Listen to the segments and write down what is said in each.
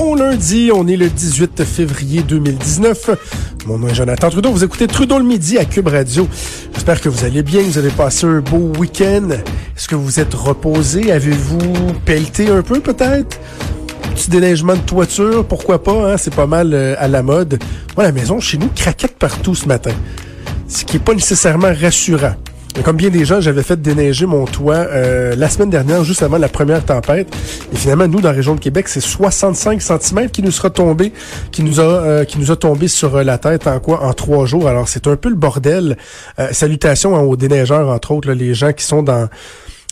Bon lundi, on est le 18 février 2019. Mon nom est Jonathan Trudeau. Vous écoutez Trudeau le midi à Cube Radio. J'espère que vous allez bien, vous avez passé un beau week-end. Est-ce que vous êtes reposé? Avez-vous pelleté un peu peut-être? Petit déneigement de toiture, pourquoi pas, hein? c'est pas mal euh, à la mode. Moi, la maison chez nous craquette partout ce matin. Ce qui est pas nécessairement rassurant. Comme bien des gens, j'avais fait déneiger mon toit euh, la semaine dernière, juste avant la première tempête. Et finalement, nous, dans la région de Québec, c'est 65 cm qui nous sera tombé, qui nous a, euh, qui nous a tombé sur euh, la tête en quoi? En trois jours. Alors, c'est un peu le bordel. salutations aux déneigeurs, entre autres, les gens qui sont dans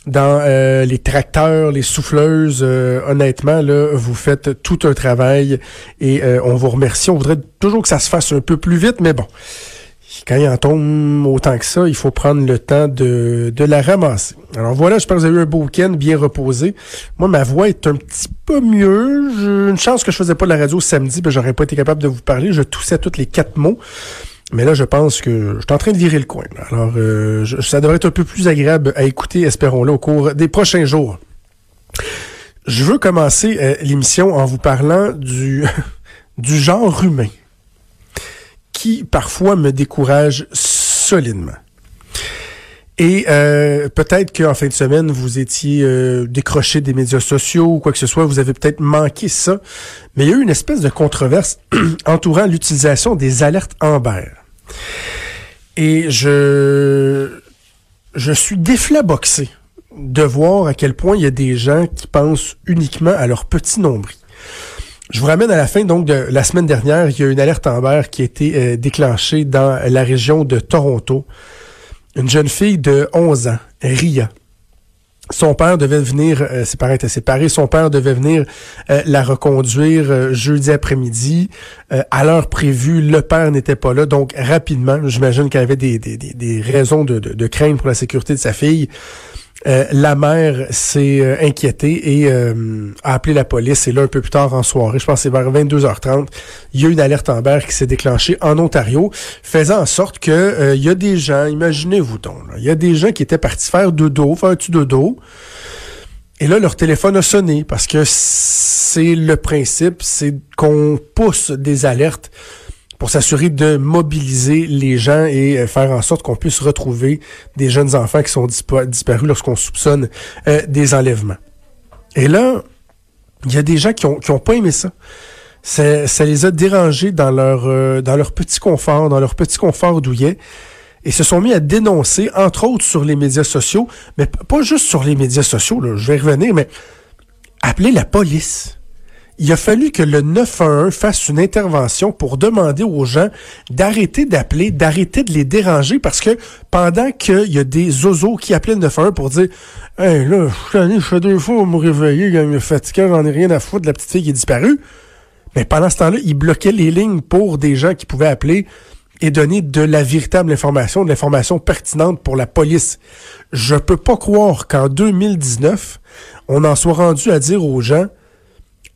dans les tracteurs, les souffleuses, honnêtement, là, vous faites tout un travail et on vous remercie. On voudrait toujours que ça se fasse un peu plus vite, mais bon quand il en tombe autant que ça, il faut prendre le temps de, la ramasser. Alors voilà, j'espère que vous avez eu un beau week-end bien reposé. Moi, ma voix est un petit peu mieux. J'ai une chance que je faisais pas de la radio samedi, ben j'aurais pas été capable de vous parler. Je toussais tous les quatre mots. Mais là, je pense que je suis en train de virer le coin. Alors, euh, ça devrait être un peu plus agréable à écouter, espérons-le, au cours des prochains jours. Je veux commencer euh, l'émission en vous parlant du, du genre humain qui parfois me décourage solidement. Et euh, peut-être qu'en fin de semaine, vous étiez euh, décroché des médias sociaux ou quoi que ce soit, vous avez peut-être manqué ça. Mais il y a eu une espèce de controverse entourant l'utilisation des alertes Amber. Et je, je suis déflaboxé de voir à quel point il y a des gens qui pensent uniquement à leur petit nombril. Je vous ramène à la fin donc de la semaine dernière. Il y a une alerte Amber qui a été euh, déclenchée dans la région de Toronto. Une jeune fille de 11 ans, Ria. Son père devait venir, euh, ses parents étaient séparés, son père devait venir euh, la reconduire jeudi après-midi. à l'heure prévue, le père n'était pas là, donc rapidement, j'imagine qu'elle avait des, des, des, raisons de, de, de crainte pour la sécurité de sa fille. Euh, la mère s'est euh, inquiétée et euh, a appelé la police. Et là, un peu plus tard en soirée, je pense c'est vers 22h30, il y a une alerte Amber qui s'est déclenchée en Ontario, faisant en sorte que il y a des gens, imaginez-vous donc, il y a des gens qui étaient partis faire dodo, faire un petit dodo. Et là, leur téléphone a sonné parce que c'est le principe, c'est qu'on pousse des alertes pour s'assurer de mobiliser les gens et euh, faire en sorte qu'on puisse retrouver des jeunes enfants qui sont disparus lorsqu'on soupçonne euh, des enlèvements. Et là, il y a des gens qui ont, qui ont pas aimé ça. Ça, les a dérangés dans leur, euh, dans leur petit confort, dans leur petit confort douillet, et se sont mis à dénoncer, entre autres sur les médias sociaux, mais pas juste sur les médias sociaux, je vais revenir, mais appeler la police il a fallu que le 911 fasse une intervention pour demander aux gens d'arrêter d'appeler, d'arrêter de les déranger parce que pendant qu'il y a des oiseaux qui appelaient le 911 pour dire Hey là, je fais deux fois me réveiller, il me fatigué, j'en ai rien à foutre de la petite fille qui est disparue. Mais pendant ce temps-là, il bloquait les lignes pour des gens qui pouvaient appeler et donner de la véritable information, de l'information pertinente pour la police. Je peux pas croire qu'en 2019, on en soit rendu à dire aux gens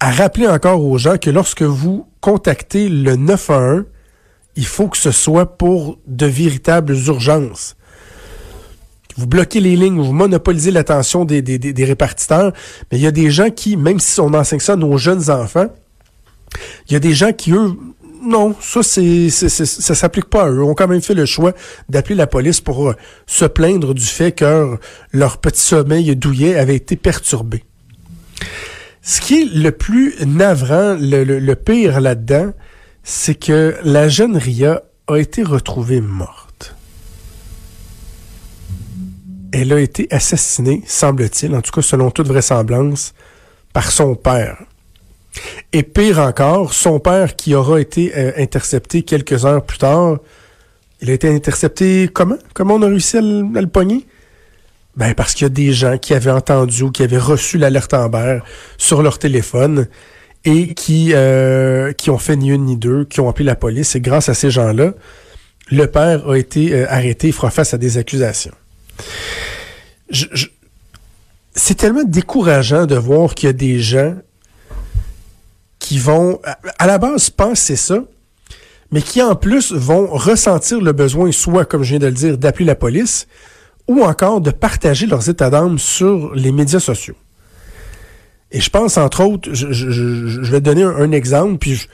à rappeler encore aux gens que lorsque vous contactez le 911, il faut que ce soit pour de véritables urgences. Vous bloquez les lignes, vous monopolisez l'attention des, des, des, répartiteurs, mais il y a des gens qui, même si on enseigne ça à nos jeunes enfants, il y a des gens qui, eux, non, ça c'est, ça s'applique pas à eux. Ont quand même fait le choix d'appeler la police pour euh, se plaindre du fait que leur petit sommeil douillet avait été perturbé. Ce qui est le plus navrant, le, pire là-dedans, c'est que la jeune Ria a été retrouvée morte. elle a été assassinée, semble-t-il, en tout cas selon toute vraisemblance, par son père. Et pire encore, son père qui aura été euh, intercepté quelques heures plus tard, il a été intercepté comment? Comment on a réussi à le, à? Ben parce qu'il y a des gens qui avaient entendu ou qui avaient reçu l'alerte Amber sur leur téléphone et qui, euh, qui ont fait ni une ni deux, qui ont appelé la police. Et grâce à ces gens-là, le père a été euh, arrêté, il fera face à des accusations. C'est tellement décourageant de voir qu'il y a des gens qui vont, à la base, penser ça, mais qui en plus vont ressentir le besoin, soit, comme je viens de le dire, d'appeler la police, ou encore de partager leurs états d'âme sur les médias sociaux. Et je pense, entre autres, je, vais te donner un, un exemple, puis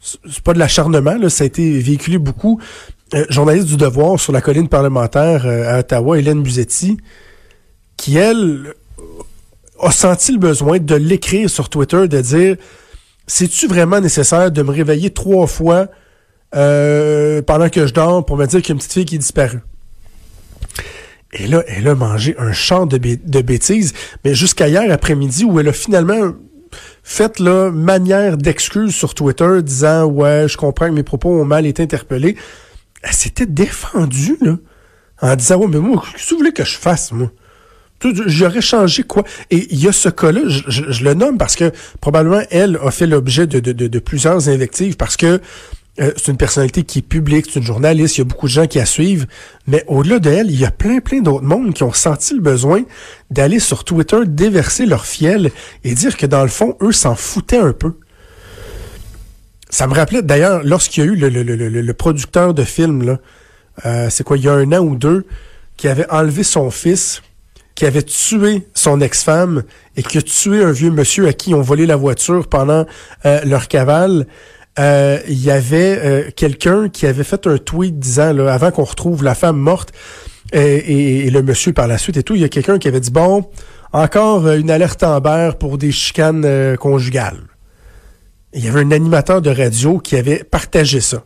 c'est pas de l'acharnement, là, ça a été véhiculé beaucoup. Euh, journaliste du Devoir sur la colline parlementaire euh, à Ottawa, Hélène Buzetti, qui, elle, a senti le besoin de l'écrire sur Twitter, de dire C'est-tu vraiment nécessaire de me réveiller trois fois euh, pendant que je dors pour me dire qu'il y a une petite fille qui est disparue? Et là, elle a mangé un champ de, bêtises, mais jusqu'à hier après-midi où elle a finalement fait là, manière d'excuse sur Twitter disant Ouais, je comprends que mes propos ont mal été interpellés. Elle s'était défendue là, en disant Ouais, mais moi, qu'est-ce que vous voulez que je fasse, moi? J'aurais changé quoi? Et il y a ce cas-là, je, le nomme parce que probablement elle a fait l'objet de, plusieurs invectives parce que euh, c'est une personnalité qui est publique, c'est une journaliste, il y a beaucoup de gens qui la suivent, mais au-delà de elle, il y a plein, plein d'autres mondes qui ont senti le besoin d'aller sur Twitter, déverser leur fiel et dire que dans le fond, eux s'en foutaient un peu. Ça me rappelait d'ailleurs lorsqu'il y a eu le, producteur de film, euh, c'est quoi, il y a un an ou deux, qui avait enlevé son fils qui avait tué son ex-femme et qui a tué un vieux monsieur à qui ils ont volé la voiture pendant euh, leur cavale. Euh, il y avait euh, quelqu'un qui avait fait un tweet disant, là, avant qu'on retrouve la femme morte et, et, et, le monsieur par la suite et tout, il y a quelqu'un qui avait dit, bon, encore une alerte Amber pour des chicanes conjugales. Il y avait un animateur de radio qui avait partagé ça.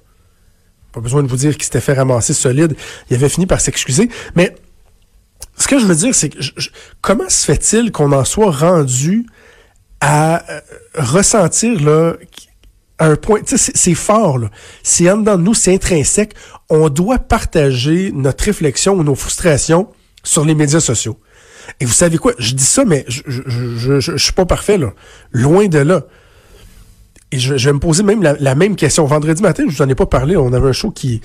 Pas besoin de vous dire qu'il s'était fait ramasser solide. Il avait fini par s'excuser. Mais ce que je veux dire, c'est que je, je, comment se fait-il qu'on en soit rendu à euh, ressentir là un point, c'est fort, c'est en dedans de nous, c'est intrinsèque. On doit partager notre réflexion ou nos frustrations sur les médias sociaux. Et vous savez quoi? Je dis ça, mais je, je, je, je, suis pas parfait, là. Loin de là. Et je, vais me poser même la, la, même question. Vendredi matin, je vous en ai pas parlé. On avait un show qui,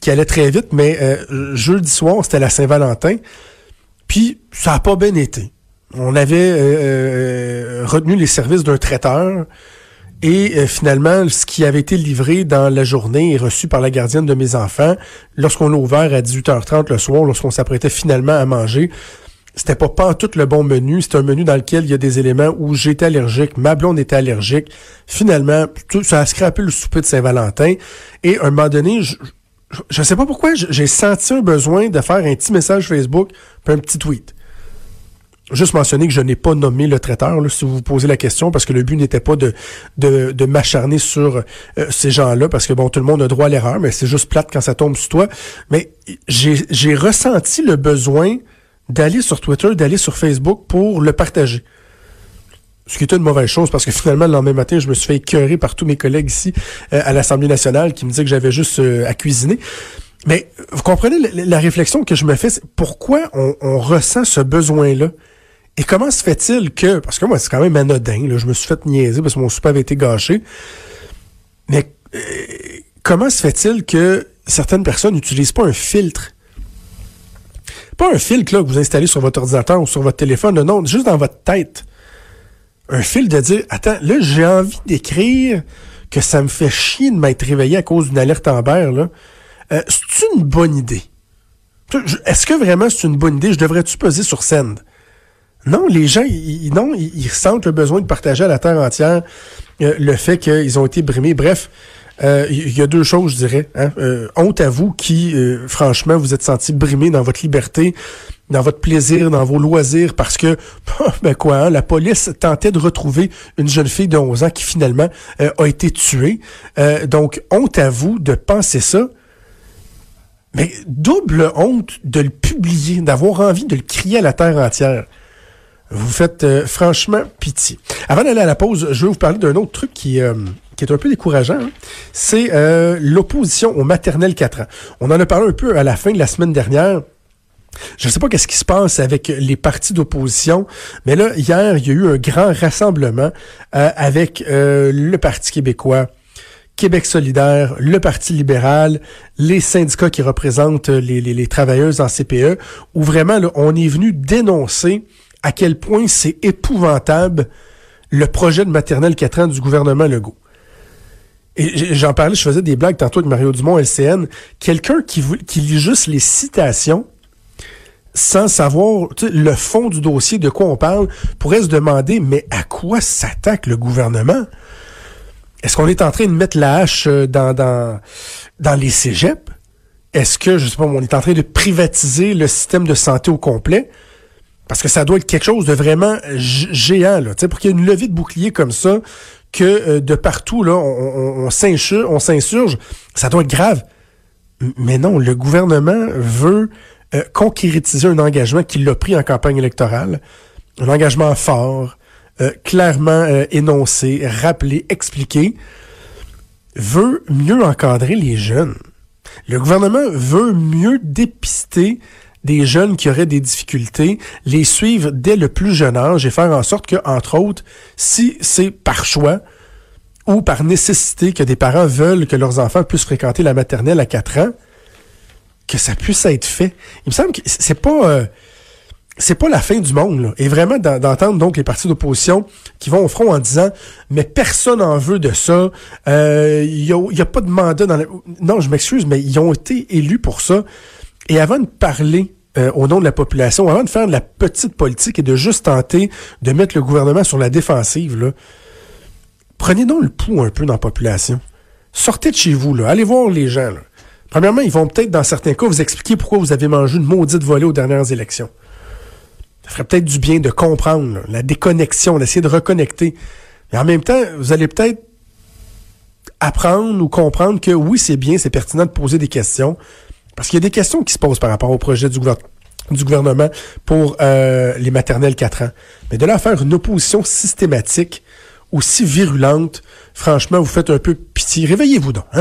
qui allait très vite, mais euh, jeudi soir, c'était la Saint-Valentin. Puis ça a pas bien été. On avait euh, euh, retenu les services d'un traiteur et euh, finalement, ce qui avait été livré dans la journée et reçu par la gardienne de mes enfants, lorsqu'on l'a ouvert à 18h30 le soir, lorsqu'on s'apprêtait finalement à manger, c'était pas pas tout le bon menu. C'est un menu dans lequel il y a des éléments où j'étais allergique, ma blonde était allergique. Finalement, tout, ça a scrapé le souper de Saint-Valentin. Et à un moment donné, je, je ne sais pas pourquoi, j'ai senti un besoin de faire un petit message Facebook puis un petit tweet. Juste mentionner que je n'ai pas nommé le traiteur, là, si vous vous posez la question, parce que le but n'était pas de, de, de m'acharner sur euh, ces gens-là, parce que bon, tout le monde a droit à l'erreur, mais c'est juste plate quand ça tombe sur toi. Mais j'ai ressenti le besoin d'aller sur Twitter, d'aller sur Facebook pour le partager. Ce qui était une mauvaise chose parce que finalement, le lendemain matin, je me suis fait écœurer par tous mes collègues ici euh, à l'Assemblée nationale qui me disaient que j'avais juste euh, à cuisiner. Mais vous comprenez la, la, réflexion que je me fais, c'est pourquoi on, on, ressent ce besoin-là? Et comment se fait-il que, parce que moi, c'est quand même anodin, là, je me suis fait niaiser parce que mon souper avait été gâché, mais euh, comment se fait-il que certaines personnes n'utilisent pas un filtre? Pas un filtre là, que vous installez sur votre ordinateur ou sur votre téléphone, non, juste dans votre tête un fil de dire Attends, là, j'ai envie d'écrire que ça me fait chier de m'être réveillé à cause d'une alerte Amber, là. Euh, c'est une bonne idée? Est-ce que vraiment c'est une bonne idée? Je devrais-tu peser sur scène? Non, les gens, ils, non, ils, sentent le besoin de partager à la terre entière euh, le fait qu'ils ont été brimés. Bref, euh, il y a deux choses, je dirais. Hein? Euh, honte à vous qui, franchement, vous êtes senti brimé dans votre liberté, dans votre plaisir, dans vos loisirs, parce que, ben quoi, hein, la police tentait de retrouver une jeune fille de 11 ans qui finalement a été tuée. donc, honte à vous de penser ça. Mais double honte de le publier, d'avoir envie de le crier à la terre entière. Vous faites euh, franchement pitié. Avant d'aller à la pause, je vais vous parler d'un autre truc qui, euh, est un peu décourageant. hein. C'est euh, l'opposition au maternel 4 ans. On en a parlé un peu à la fin de la semaine dernière. Je ne sais pas qu'est-ce qui se passe avec les partis d'opposition, mais là, hier, il y a eu un grand rassemblement avec le Parti québécois, Québec solidaire, le Parti libéral, les syndicats qui représentent les, les, les travailleuses en CPE, où vraiment, là, on est venu dénoncer à quel point c'est épouvantable le projet de maternelle 4 ans du gouvernement Legault. Et j'en parlais, je faisais des blagues tantôt avec Mario Dumont, LCN. Quelqu'un qui, lit juste les citations sans savoir le fond du dossier, de quoi on parle, pourrait se demander, mais à quoi s'attaque le gouvernement? Est-ce qu'on est en train de mettre la hache euh, dans les cégeps? Est-ce que, je sais pas, on est en train de privatiser le système de santé au complet? Parce que ça doit être quelque chose de vraiment géant, là. Tu sais, pour qu'il y ait une levée de bouclier comme ça, que euh, de partout, là, on, on, on s'insurge, ça doit être grave. Mais non, le gouvernement veut euh, concrétiser un engagement qu'il a pris en campagne électorale, un engagement fort, euh, clairement énoncé, rappelé, expliqué, veut mieux encadrer les jeunes. Le gouvernement veut mieux dépister des jeunes qui auraient des difficultés, les suivre dès le plus jeune âge et faire en sorte que, entre autres, si c'est par choix ou par nécessité que des parents veulent que leurs enfants puissent fréquenter la maternelle à 4 ans, que ça puisse être fait. Il me semble que c'est pas euh, c'est pas la fin du monde là. et vraiment d'en- d'entendre donc les partis d'opposition qui vont au front en disant mais personne en veut de ça Euh, il y, a, il y a pas de mandat dans la... non je m'excuse mais ils ont été élus pour ça et avant de parler euh, au nom de la population avant de faire de la petite politique et de juste tenter de mettre le gouvernement sur la défensive prenez donc le pouls un peu dans la population sortez de chez vous là allez voir les gens. Premièrement, ils vont peut-être, dans certains cas, vous expliquer pourquoi vous avez mangé une maudite volée aux dernières élections. Ça ferait peut-être du bien de comprendre la déconnexion, d'essayer de reconnecter. Mais en même temps, vous allez peut-être apprendre ou comprendre que oui, c'est bien, c'est pertinent de poser des questions. Parce qu'il y a des questions qui se posent par rapport au projet du, gouver- du gouvernement pour euh, les maternelles 4 ans. Mais de là à faire une opposition systématique, aussi virulente, franchement, vous faites un peu pitié. Réveillez-vous donc, hein?